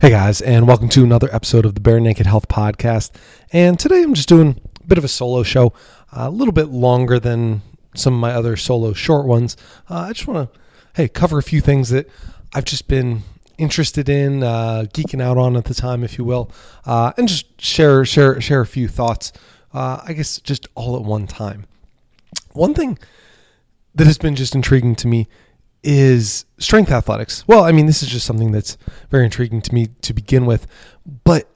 Hey guys, and welcome to another episode of the Bare Naked Health Podcast. And today I'm just doing a bit of a solo show, a little bit longer than some of my other solo short ones. Uh, I just want to, hey, cover a few things that I've just been interested in, uh, geeking out on at the time, if you will, uh, and just share share share a few thoughts. Uh, I guess just all at one time. One thing that has been just intriguing to me is strength athletics. Well, I mean, this is just something that's very intriguing to me to begin with, but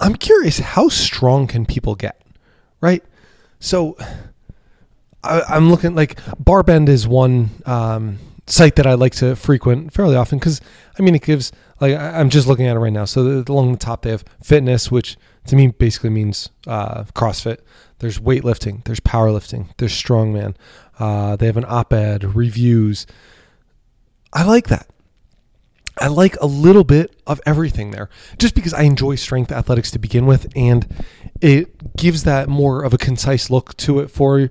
I'm curious how strong can people get, right? So I, am looking like Barbend is one um, site that I like to frequent fairly often because I mean it gives like I, am just looking at it right now. So along the top they have fitness, which to me basically means uh, CrossFit. There's weightlifting, there's powerlifting, there's strongman. Uh, they have an op-ed, reviews. I like that. I like a little bit of everything there, just because I enjoy strength athletics to begin with, and it gives that more of a concise look to it for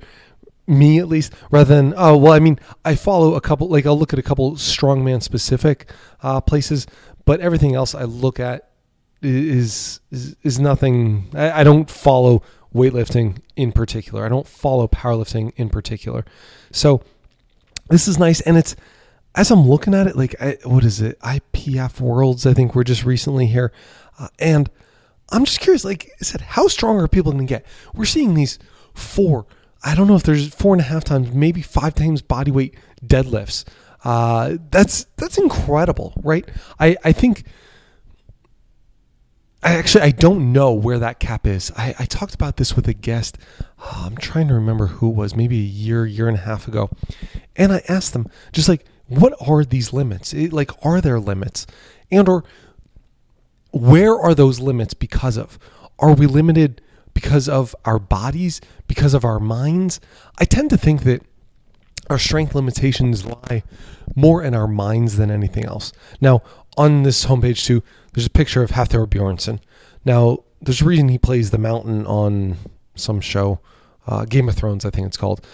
me at least, rather than oh well. I mean, I follow a couple, like I'll look at a couple strongman specific uh, places, but everything else I look at is is, is nothing. I, I don't follow weightlifting in particular. I don't follow powerlifting in particular. So this is nice, and it's as I'm looking at it, like I, what is it? IPF Worlds, I think we're just recently here, uh, and I'm just curious. Like I said, how strong are people going to get? We're seeing these four. I don't know if there's four and a half times, maybe five times body weight deadlifts. Uh, that's that's incredible, right? I I think actually I don't know where that cap is. I, I talked about this with a guest. Oh, I'm trying to remember who it was, maybe a year, year and a half ago, and I asked them just like, what are these limits? It, like, are there limits, and or where are those limits because of? Are we limited because of our bodies, because of our minds? I tend to think that our strength limitations lie more in our minds than anything else. Now, on this homepage too, there's a picture of Hafthor Bjornsson. Now, there's a reason he plays the mountain on some show, uh, Game of Thrones, I think it's called,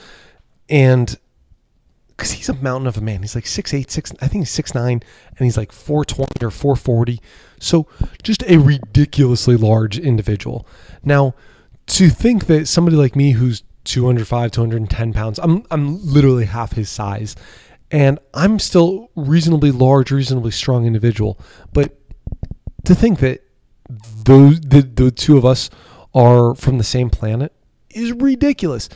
and because he's a mountain of a man. He's like six eight, six. I think he's six nine, and he's like four twenty or four forty. So just a ridiculously large individual. Now, to think that somebody like me, who's 205, 210 pounds, I'm I'm literally half his size, and I'm still reasonably large, reasonably strong individual. But to think that those the, the two of us are from the same planet is ridiculous.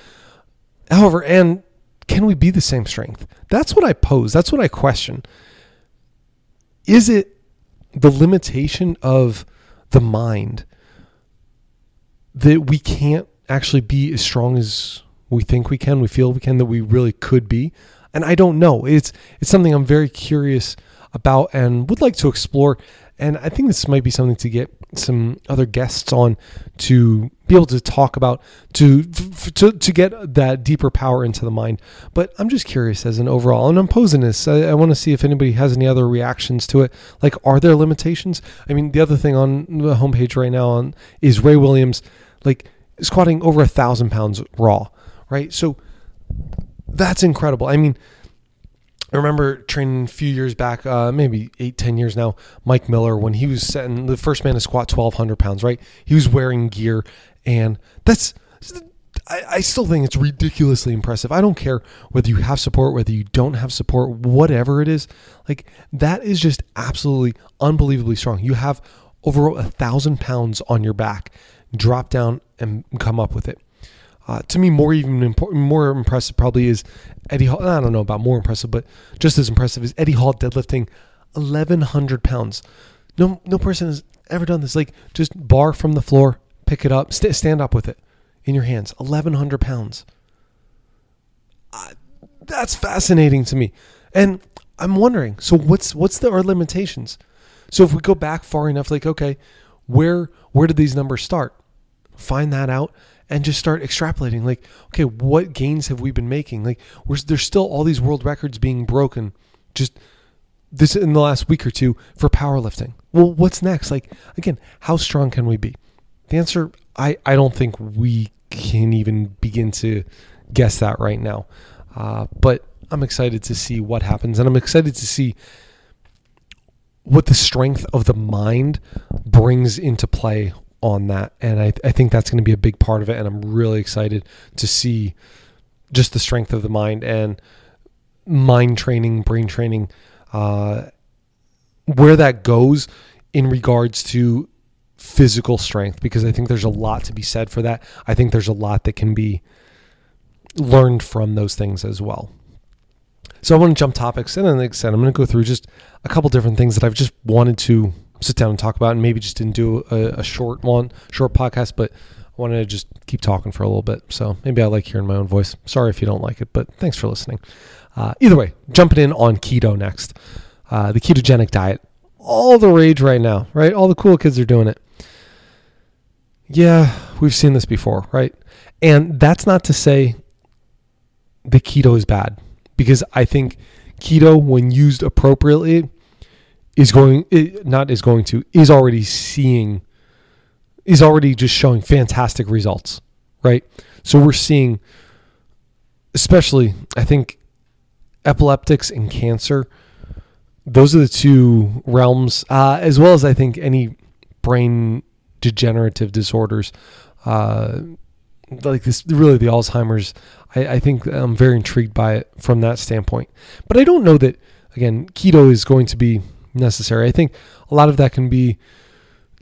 However, and can we be the same strength? That's what I pose. That's what I question. Is it the limitation of the mind that we can't actually be as strong as we think we can, we feel we can, that we really could be? and I don't know. It's it's something I'm very curious about and would like to explore. And I think this might be something to get some other guests on to be able to talk about to to to get that deeper power into the mind. But I'm just curious as an overall, and I'm posing this. I, I want to see if anybody has any other reactions to it. Like, are there limitations? I mean, the other thing on the homepage right now on is Ray Williams, like squatting over a thousand pounds raw, right? So that's incredible. I mean, I remember training a few years back, uh, maybe eight, ten years now, Mike Miller, when he was setting the first man to squat 1,200 pounds, right? He was wearing gear, and that's, I, I still think it's ridiculously impressive. I don't care whether you have support, whether you don't have support, whatever it is. Like, that is just absolutely unbelievably strong. You have over a thousand pounds on your back, drop down and come up with it. Uh, to me, more even more impressive probably is Eddie Hall. I don't know about more impressive, but just as impressive is Eddie Hall deadlifting 1,100 pounds. No, no person has ever done this. Like just bar from the floor, pick it up, st- stand up with it in your hands. 1,100 pounds. Uh, that's fascinating to me, and I'm wondering. So what's what's the our limitations? So if we go back far enough, like okay, where where did these numbers start? Find that out and just start extrapolating like okay what gains have we been making? Like there's still all these world records being broken just this in the last week or two for powerlifting. Well what's next? Like again how strong can we be? The answer i i don't think we can even begin to guess that right now. Uh, but i'm excited to see what happens and i'm excited to see what the strength of the mind brings into play on that. And I, I think that's going to be a big part of it. And I'm really excited to see just the strength of the mind and mind training, brain training, uh, where that goes in regards to physical strength, because I think there's a lot to be said for that. I think there's a lot that can be learned from those things as well. So I want to jump topics, and then like I said, I'm going to go through just a couple different things that I've just wanted to sit down and talk about, and maybe just didn't do a, a short one, short podcast, but I wanted to just keep talking for a little bit. So maybe I like hearing my own voice. Sorry if you don't like it, but thanks for listening. Uh, either way, jumping in on keto next, uh, the ketogenic diet, all the rage right now, right? All the cool kids are doing it. Yeah, we've seen this before, right? And that's not to say the keto is bad because I think keto, when used appropriately, is going not is going to is already seeing is already just showing fantastic results, right? So we're seeing, especially I think, epileptics and cancer. Those are the two realms, uh, as well as I think any brain degenerative disorders, uh, like this, really the Alzheimer's. I, I think I'm very intrigued by it from that standpoint. But I don't know that again keto is going to be necessary. I think a lot of that can be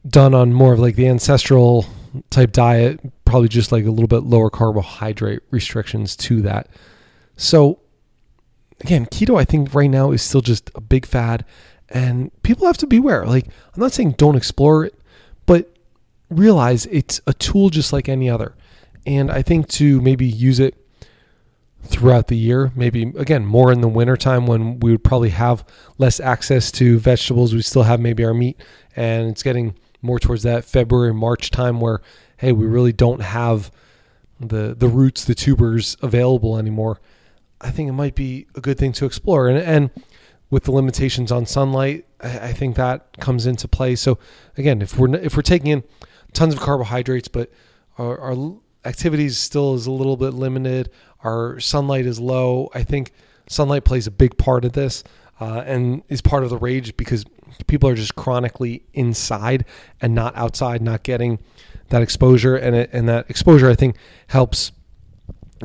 done on more of like the ancestral type diet, probably just like a little bit lower carbohydrate restrictions to that. So again, keto I think right now is still just a big fad and people have to beware. Like I'm not saying don't explore it, but realize it's a tool just like any other. And I think to maybe use it throughout the year. Maybe again more in the wintertime when we would probably have less access to vegetables. We still have maybe our meat, and it's getting more towards that February March time where hey we really don't have the the roots the tubers available anymore. I think it might be a good thing to explore and and with the limitations on sunlight, I, I think that comes into play. So again, if we're if we're taking in tons of carbohydrates, but our, our activities still is a little bit limited. Our sunlight is low. I think sunlight plays a big part of this uh, and is part of the rage because people are just chronically inside and not outside, not getting that exposure. And, it, and that exposure, I think, helps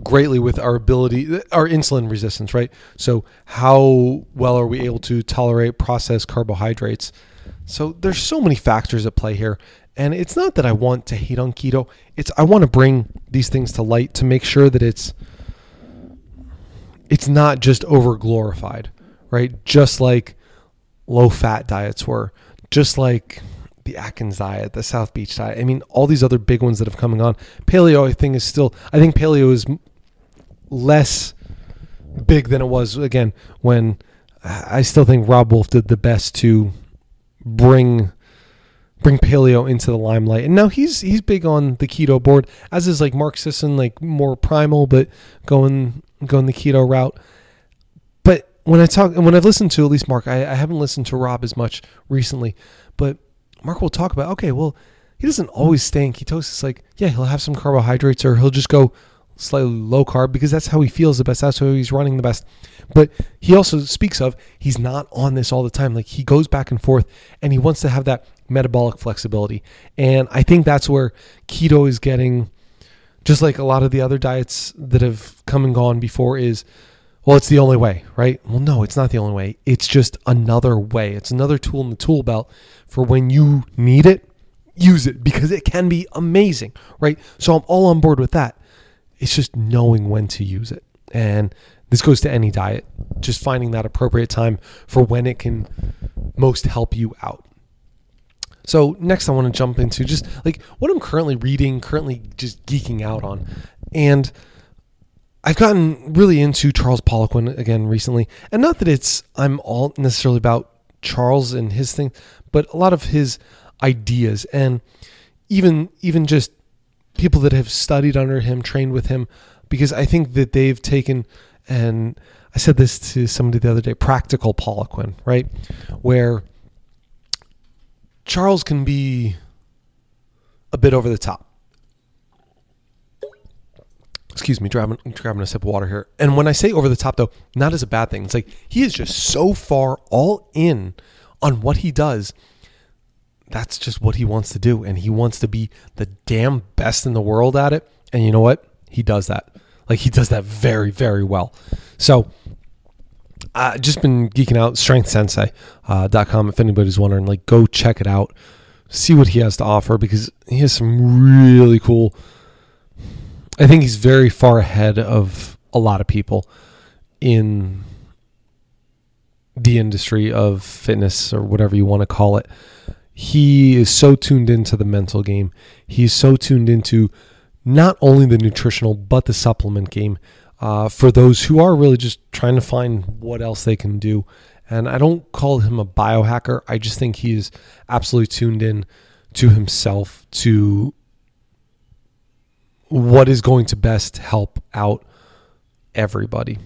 greatly with our ability, our insulin resistance, right? So, how well are we able to tolerate processed carbohydrates? So, there's so many factors at play here. And it's not that I want to hate on keto. It's I want to bring these things to light to make sure that it's it's not just over glorified, right? Just like low fat diets were, just like the Atkins diet, the South Beach diet. I mean, all these other big ones that have coming on. Paleo, I think, is still. I think paleo is less big than it was again when I still think Robb Wolf did the best to bring bring paleo into the limelight. And now he's he's big on the keto board, as is like Mark Sisson, like more primal, but going going the keto route. But when I talk and when I've listened to at least Mark, I, I haven't listened to Rob as much recently, but Mark will talk about okay, well, he doesn't always stay in ketosis. Like, yeah, he'll have some carbohydrates or he'll just go slightly low carb because that's how he feels the best. That's how he's running the best. But he also speaks of he's not on this all the time. Like he goes back and forth and he wants to have that metabolic flexibility. And I think that's where keto is getting, just like a lot of the other diets that have come and gone before, is well, it's the only way, right? Well, no, it's not the only way. It's just another way. It's another tool in the tool belt for when you need it, use it because it can be amazing, right? So I'm all on board with that. It's just knowing when to use it. And this goes to any diet, just finding that appropriate time for when it can most help you out. So next I want to jump into just like what I'm currently reading, currently just geeking out on. And I've gotten really into Charles Poliquin again recently. And not that it's I'm all necessarily about Charles and his thing, but a lot of his ideas and even even just people that have studied under him, trained with him, because I think that they've taken and I said this to somebody the other day, practical Poliquin, right? Where Charles can be a bit over the top. Excuse me, grabbing, grabbing a sip of water here. And when I say over the top, though, not as a bad thing. It's like he is just so far all in on what he does, that's just what he wants to do. And he wants to be the damn best in the world at it. And you know what? He does that. Like he does that very, very well. So uh, just been geeking out strengthsensei.com. Uh, if anybody's wondering, like go check it out, see what he has to offer because he has some really cool. I think he's very far ahead of a lot of people in the industry of fitness or whatever you want to call it. He is so tuned into the mental game. He's so tuned into not only the nutritional but the supplement game uh, for those who are really just trying to find what else they can do. And I don't call him a biohacker. I just think he is absolutely tuned in to himself to what is going to best help out everybody.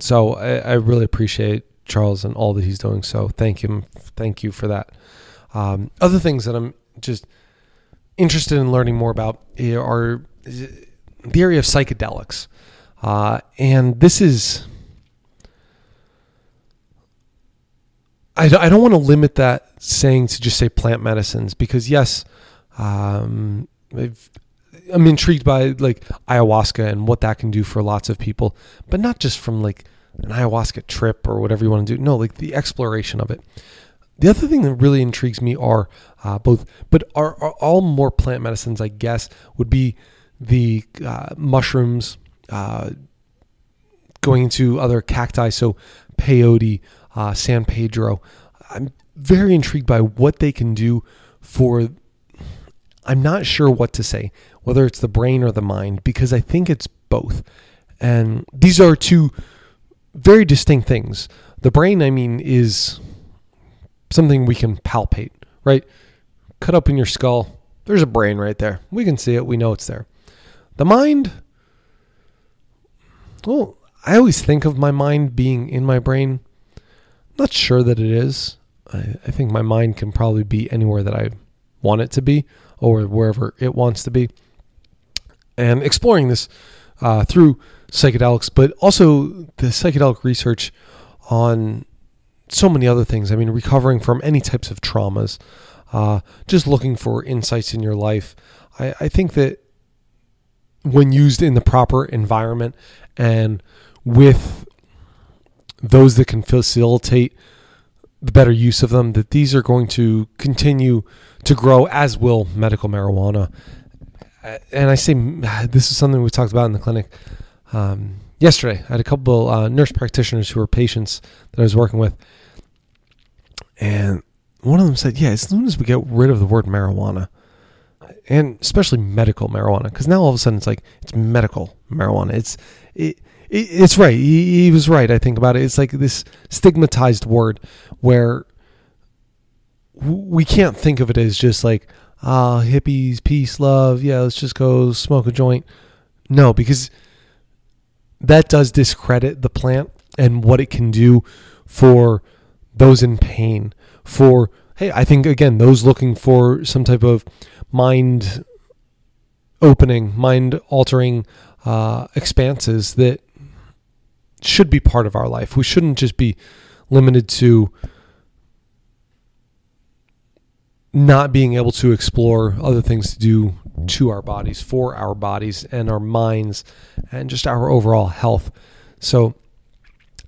So I, I really appreciate Charles and all that he's doing. So thank him, thank you for that. Um, other things that I'm just interested in learning more about are the area of psychedelics, uh, and this is. I, I don't want to limit that saying to just say plant medicines because yes, um, I'm intrigued by like ayahuasca and what that can do for lots of people, but not just from like an ayahuasca trip or whatever you want to do. No, like the exploration of it. The other thing that really intrigues me are uh, both, but are, are, all more plant medicines, I guess, would be the uh, mushrooms, uh, going into other cacti, so peyote, uh, San Pedro. I'm very intrigued by what they can do for. I'm not sure what to say, whether it's the brain or the mind, because I think it's both. And these are two very distinct things. The brain, I mean, is something we can palpate, right? Cut up in your skull, there's a brain right there. We can see it, we know it's there. The mind, well, I always think of my mind being in my brain. not sure that it is. I, I think my mind can probably be anywhere that I want it to be or wherever it wants to be. And exploring this uh, through psychedelics, but also the psychedelic research on so many other things. I mean, recovering from any types of traumas, uh, just looking for insights in your life. I, I think that when used in the proper environment and with those that can facilitate the better use of them, that these are going to continue to grow, as will medical marijuana. And I say this is something we talked about in the clinic um, yesterday. I had a couple uh, nurse practitioners who were patients that I was working with, and one of them said, "Yeah, as soon as we get rid of the word marijuana, and especially medical marijuana, because now all of a sudden it's like it's medical marijuana. It's it, it it's right. He, he was right. I think about it. It's like this stigmatized word where we can't think of it as just like ah hippies, peace, love. Yeah, let's just go smoke a joint. No, because that does discredit the plant and what it can do for those in pain. For, hey, I think, again, those looking for some type of mind opening, mind altering uh, expanses that should be part of our life. We shouldn't just be limited to not being able to explore other things to do to our bodies, for our bodies and our minds, and just our overall health. So,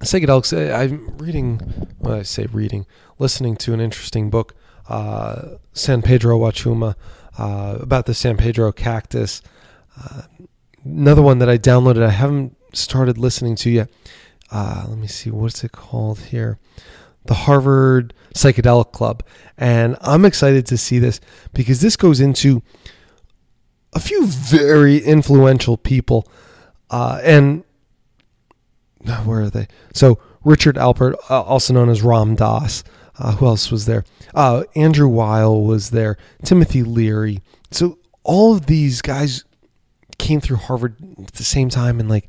psychedelics, I'm reading, well, I say reading, listening to an interesting book, uh, San Pedro Huachuma, uh, about the San Pedro cactus. Uh, another one that I downloaded, I haven't started listening to yet. Uh, let me see, what's it called here? The Harvard Psychedelic Club. And I'm excited to see this because this goes into a few very influential people. Uh, and where are they? So Richard Alpert, uh, also known as Ram Dass. Uh, who else was there? Uh, Andrew Weil was there. Timothy Leary. So all of these guys came through Harvard at the same time, and like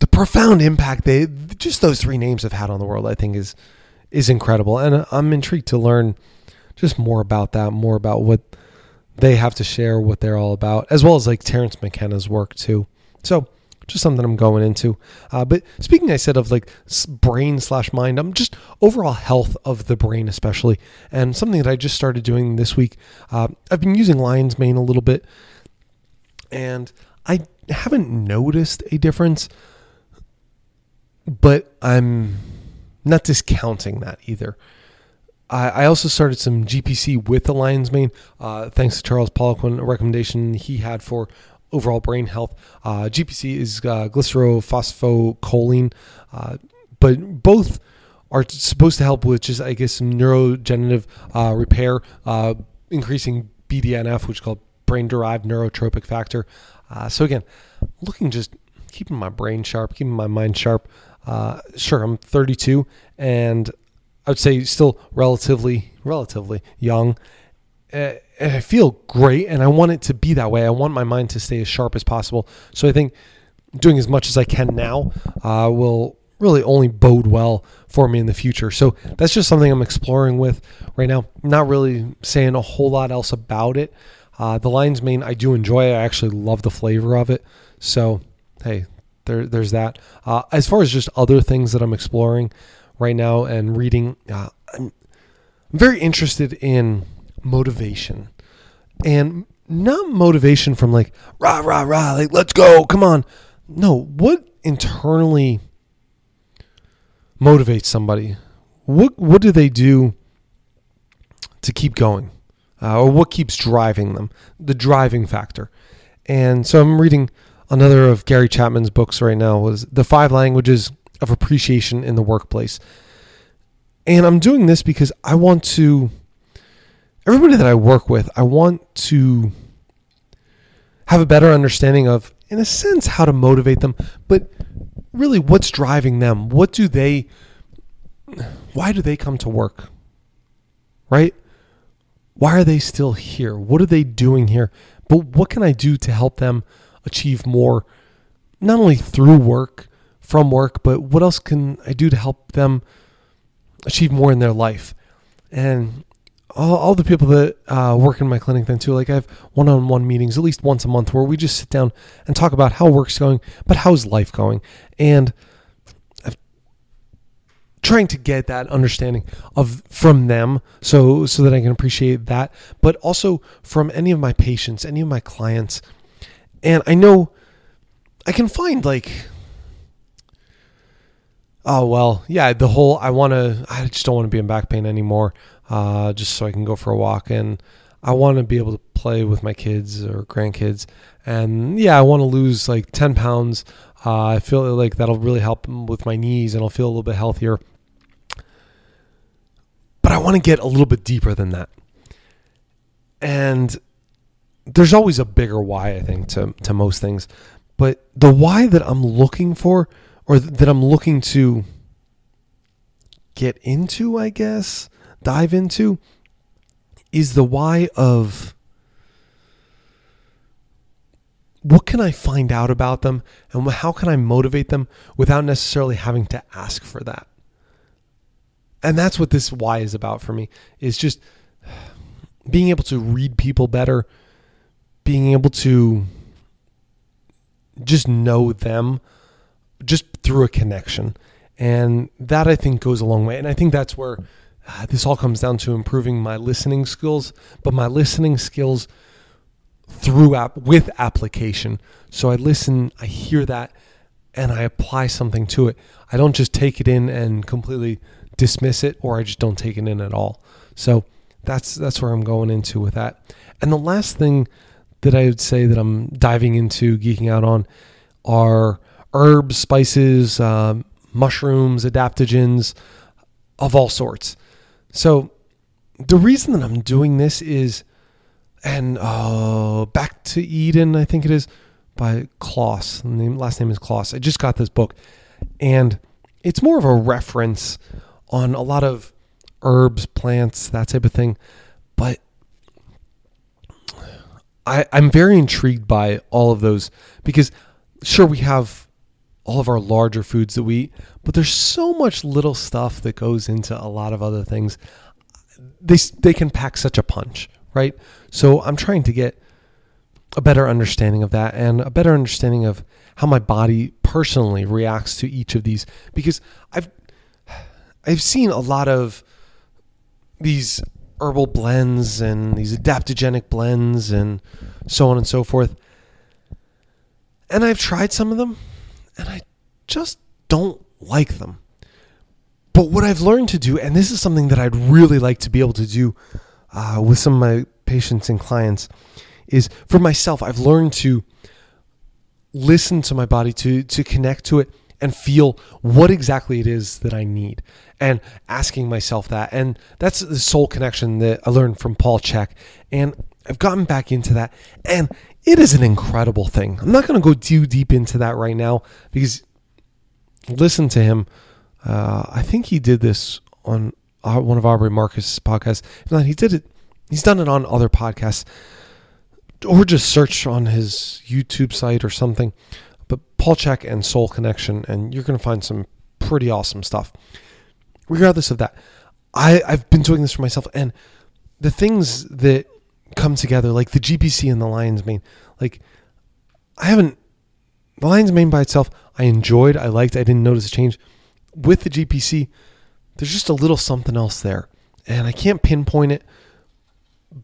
the profound impact they just those three names have had on the world, I think is is incredible. And I'm intrigued to learn just more about that, more about what they have to share, what they're all about, as well as like Terence McKenna's work too. So just something I'm going into. Uh, but speaking, I said of like brain slash mind, I'm just overall health of the brain, especially, and something that I just started doing this week. Uh, I've been using lion's mane a little bit, and I haven't noticed a difference, but I'm not discounting that either. I, also started some GPC with the lion's mane, uh, thanks to Charles Poliquin, a recommendation he had for overall brain health. Uh, GPC is uh, glycerophosphocholine, uh, but both are supposed to help with just, I guess, some neurodegenerative uh, repair, uh, increasing BDNF, which is called brain derived neurotrophic factor. Uh, so, again, looking just keeping my brain sharp, keeping my mind sharp. sure, I'm 32 and I would say still relatively relatively young. I feel great, and I want it to be that way. I want my mind to stay as sharp as possible. So I think doing as much as I can now uh, will really only bode well for me in the future. So that's just something I'm exploring with right now. Not really saying a whole lot else about it. Uh, the lion's mane I do enjoy. It. I actually love the flavor of it. So hey, there, there's that. Uh, as far as just other things that I'm exploring, right now and reading. Uh, I'm very interested in motivation. And not motivation from like rah rah rah like let's go come on. No what internally motivates somebody? What what do they do to keep going uh, or what keeps driving them? The driving factor. And so i'm reading another of gary chapman's books right now was the five languages of appreciation in the workplace. And I'm doing this because I want to, everybody that I work with, I want to have a better understanding of, in a sense, how to motivate them, but really what's driving them. What do they, why do they come to work? Right? Why are they still here? What are they doing here? But what can I do to help them achieve more, not only through work, from work, but what else can I do to help them achieve more in their life? And all, all the people that uh, work in my clinic then too, like I have one-on-one meetings at least once a month where we just sit down and talk about how work's going, but how's life going, and I'm trying to get that understanding of from them, so so that I can appreciate that, but also from any of my patients, any of my clients, and I know I can find like Oh well, yeah. The whole I want to. I just don't want to be in back pain anymore. Uh, just so I can go for a walk, and I want to be able to play with my kids or grandkids. And yeah, I want to lose like ten pounds. Uh, I feel like that'll really help with my knees, and I'll feel a little bit healthier. But I want to get a little bit deeper than that. And there's always a bigger why, I think, to to most things. But the why that I'm looking for or th- that I'm looking to get into, I guess, dive into, is the why of what can I find out about them and how can I motivate them without necessarily having to ask for that. And that's what this why is about for me is just being able to read people better, being able to just know them just through a connection. And that I think goes a long way. And I think that's where this all comes down to improving my listening skills, but my listening skills through app with application. So I listen, I hear that, and I apply something to it. I don't just take it in and completely dismiss it, or I just don't take it in at all. So that's that's where I'm going into with that. And the last thing that I would say that I'm diving into, geeking out on, are herbs, spices, um, mushrooms, adaptogens of all sorts. So the reason that I'm doing this is, and uh, Back to Eden, I think it is by Kloss. Name, last name is Kloss. I just got this book, and it's more of a reference on a lot of herbs, plants, that type of thing. But I, I'm very intrigued by all of those because, sure, we have all of our larger foods that we eat, but there's so much little stuff that goes into a lot of other things. They they can pack such a punch, right? So I'm trying to get a better understanding of that and a better understanding of how my body personally reacts to each of these because I've I've seen a lot of these herbal blends and these adaptogenic blends and so on and so forth. And I've tried some of them and I just don't like them. But what I've learned to do, and this is something that I'd really like to be able to do uh, with some of my patients and clients, is for myself, I've learned to listen to my body, to, to connect to it, and feel what exactly it is that I need. And asking myself that. And that's the soul connection that I learned from Paul Chek. And I've gotten back into that. And it is an incredible thing. I'm not going to go too deep into that right now because listen to him. Uh, I think he did this on uh, one of Aubrey Marcus' podcasts. If not, he did it. He's done it on other podcasts, or just search on his YouTube site or something. But Paul Chek and Soul Connection, and you're going to find some pretty awesome stuff. Regardless of that, I, I've been doing this for myself, and the things that come together, like the GPC and the Lion's Mane, like I haven't the Lion's Mane by itself, I enjoyed, I liked, I didn't notice a change. With the GPC, there's just a little something else there. And I can't pinpoint it.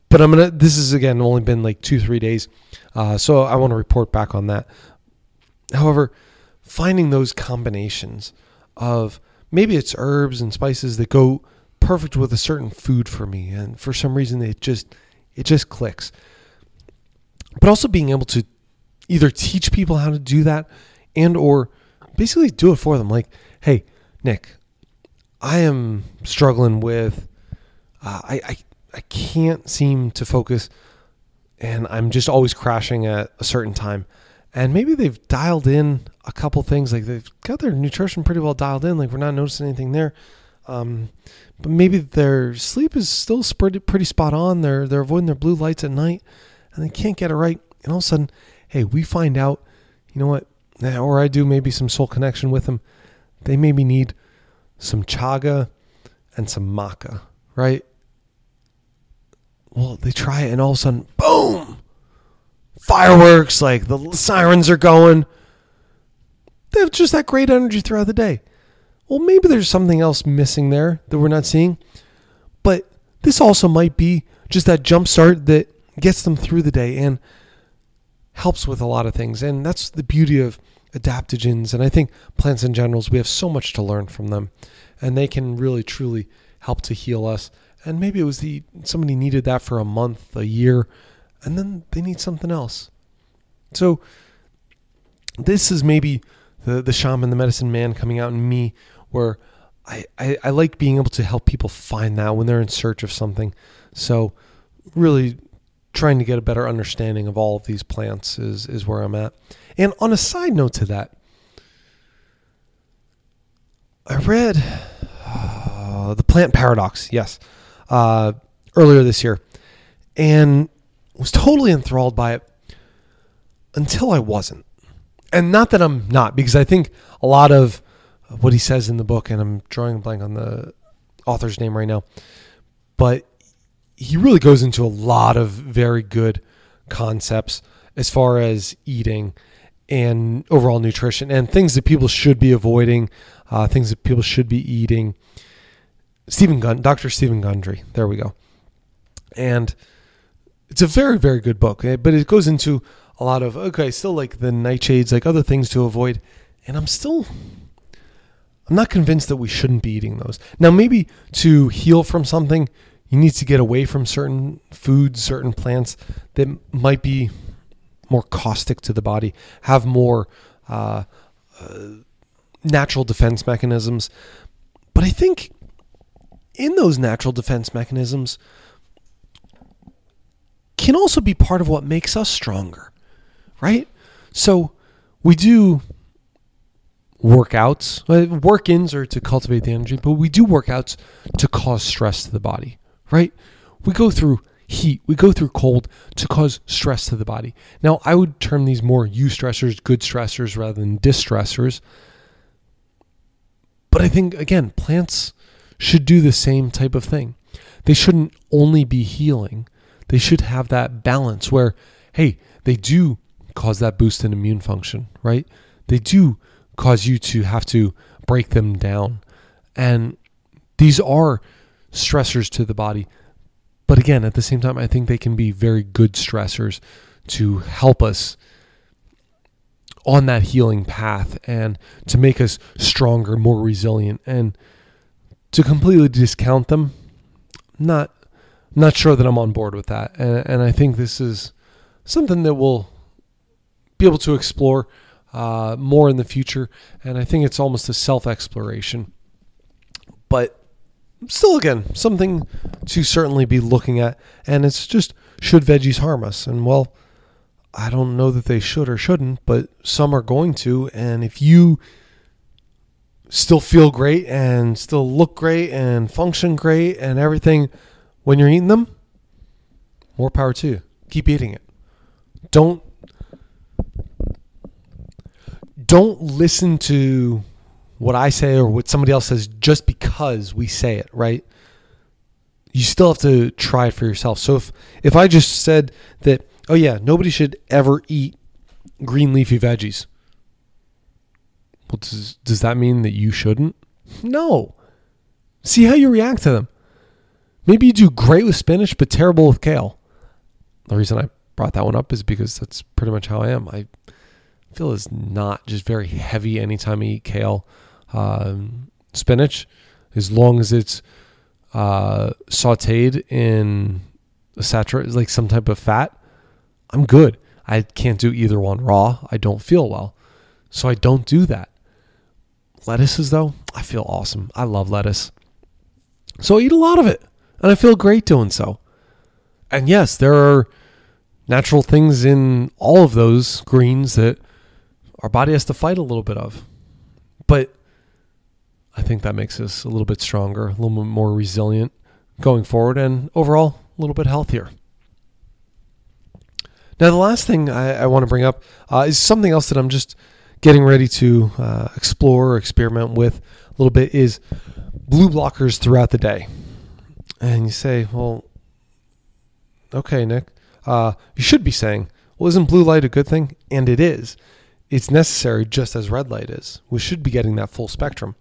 But I'm gonna this is again only been like two, three days. Uh, so I want to report back on that. However, finding those combinations of maybe it's herbs and spices that go perfect with a certain food for me, and for some reason it just it just clicks. But also being able to either teach people how to do that and or basically do it for them. Like hey nick i am struggling with uh, I, I i can't seem to focus and i'm just always crashing at a certain time. And maybe they've dialed in a couple things like they've got their nutrition pretty well dialed in like we're not noticing anything there um, but maybe their sleep is still pretty, pretty spot on they're they're avoiding their blue lights at night and they can't get it right and all of a sudden hey, we find out, you know what, or I do maybe some soul connection with them, they maybe need some chaga and some maca, right? Well, they try it and all of a sudden, boom, fireworks, like the sirens are going. They have just that great energy throughout the day. Well, maybe there's something else missing there that we're not seeing, but this also might be just that jump start that gets them through the day. And helps with a lot of things. And that's the beauty of adaptogens. And I think plants in generals, we have so much to learn from them. And they can really, truly help to heal us. And maybe it was the somebody needed that for a month, a year, and then they need something else. So this is maybe the the shaman, the medicine man coming out in me, where I, I, I like being able to help people find that when they're in search of something. So really trying to get a better understanding of all of these plants is is where I'm at. And on a side note to that, I read uh, the Plant Paradox, yes, uh, earlier this year, and was totally enthralled by it until I wasn't. And not that I'm not, because I think a lot of what he says in the book, and I'm drawing a blank on the author's name right now, but he really goes into a lot of very good concepts as far as eating and overall nutrition and things that people should be avoiding, uh, things that people should be eating. Stephen Gun, Dr. Steven Gundry, there we go. And it's a very, very good book, eh, but it goes into a lot of, okay, still like the nightshades, like other things to avoid. And I'm still, I'm not convinced that we shouldn't be eating those. Now, maybe to heal from something, you need to get away from certain foods, certain plants that might be more caustic to the body, have more uh, uh, natural defense mechanisms. But I think in those natural defense mechanisms can also be part of what makes us stronger, right? So we do workouts. Work ins are to cultivate the energy, but we do workouts to cause stress to the body right? We go through heat, we go through cold to cause stress to the body. Now, I would term these more eustressors, good stressors rather than distressors. But I think, again, plants should do the same type of thing. They shouldn't only be healing, they should have that balance where, hey, they do cause that boost in immune function, right? They do cause you to have to break them down. And these are stressors to the body. But again, at the same time, I think they can be very good stressors to help us on that healing path and to make us stronger, more resilient. And to completely discount them, not not sure that I'm on board with that. And, and I think this is something that we'll be able to explore uh, more in the future. And I think it's almost a self exploration. But still, again, something to certainly be looking at. And it's just should veggies harm us? And well, I don't know that they should or shouldn't, but some are going to. And if you still feel great and still look great and function great and everything when you're eating them, more power to you. Keep eating it. Don't don't listen to what I say or what somebody else says just because we say it, right? You still have to try it for yourself. So if if I just said that, oh yeah, nobody should ever eat green leafy veggies. Well, does does that mean that you shouldn't? No. See how you react to them. Maybe you do great with spinach, but terrible with kale. The reason I brought that one up is because that's pretty much how I am. I feel is not just very heavy anytime I eat kale. Um, spinach, as long as it's uh, sauteed in a saturated, like some type of fat, I'm good. I can't do either one raw. I don't feel well. So I don't do that. Lettuces, though, I feel awesome. I love lettuce. So I eat a lot of it. And I feel great doing so. And yes, there are natural things in all of those greens that our body has to fight a little bit of. But I think that makes us a little bit stronger, a little bit more resilient going forward, and overall a little bit healthier. Now, the last thing I, I want to bring up uh, is something else that I'm just getting ready to uh, explore or experiment with a little bit is blue blockers throughout the day. And you say, well, okay, Nick, uh, you should be saying, well, isn't blue light a good thing? And it is. It's necessary just as red light is. We should be getting that full spectrum.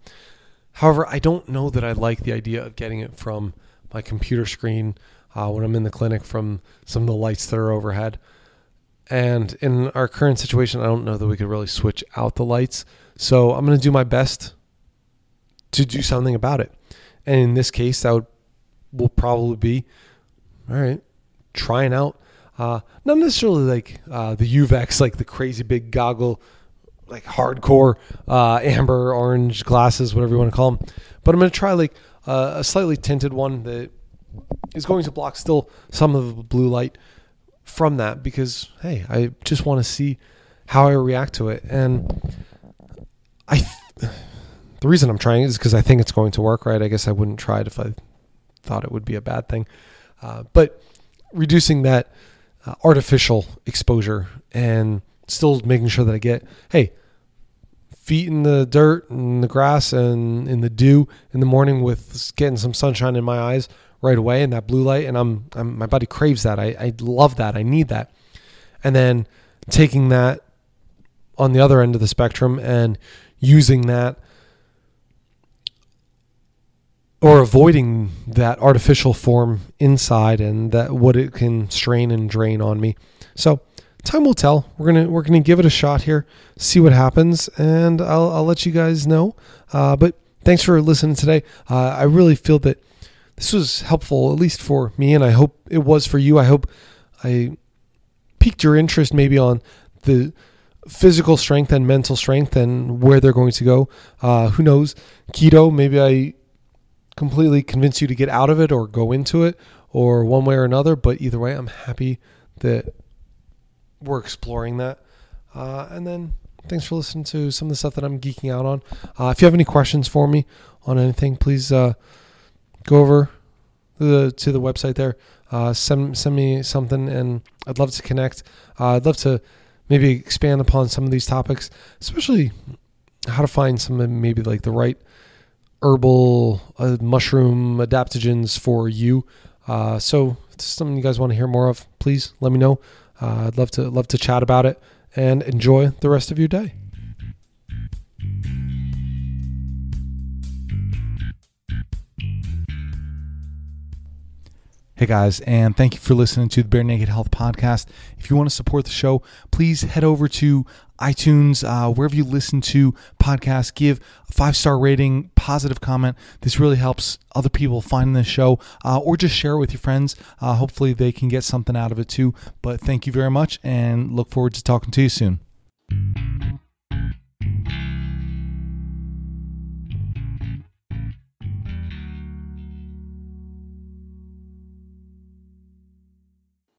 However, I don't know that I like the idea of getting it from my computer screen uh, when I'm in the clinic from some of the lights that are overhead. And in our current situation, I don't know that we could really switch out the lights. So I'm going to do my best to do something about it. And in this case, that would will probably be all right, trying out uh, not necessarily like uh, the Uvex, like the crazy big goggle, like hardcore uh, amber orange glasses, whatever you want to call them. But I'm going to try like uh, a slightly tinted one that is going to block still some of the blue light from that because hey, I just want to see how I react to it, and I. Th- the reason I'm trying is because I think it's going to work, right? I guess I wouldn't try it if I thought it would be a bad thing. Uh, but reducing that uh, artificial exposure and still making sure that I get, hey, feet in the dirt and the grass and in the dew in the morning with getting some sunshine in my eyes right away and that blue light. And I'm, I'm my body craves that. I, I love that. I need that. And then taking that on the other end of the spectrum and using that or avoiding that artificial form inside and that what it can strain and drain on me. So time will tell. We're gonna we're gonna give it a shot here, see what happens, and I'll I'll let you guys know. Uh, but thanks for listening today. Uh, I really feel that this was helpful, at least for me, and I hope it was for you. I hope I piqued your interest maybe on the physical strength and mental strength and where they're going to go. Uh, who knows? Keto, maybe I completely convince you to get out of it or go into it or one way or another. But either way, I'm happy that we're exploring that. Uh, and then thanks for listening to some of the stuff that I'm geeking out on. Uh, if you have any questions for me on anything, please uh, go over the, to the website there. Uh, send send me something, and I'd love to connect. Uh, I'd love to maybe expand upon some of these topics, especially how to find some maybe like the right herbal uh, mushroom adaptogens for you. Uh, so if this is something you guys want to hear more of, please let me know. Uh, I'd love to love to chat about it and enjoy the rest of your day. Hey guys, and thank you for listening to the Bare Naked Health Podcast. If you want to support the show, please head over to iTunes, uh, wherever you listen to podcasts, give a five star rating, positive comment. This really helps other people find the show, uh, or just share it with your friends. Uh, hopefully, they can get something out of it too. But thank you very much, and look forward to talking to you soon.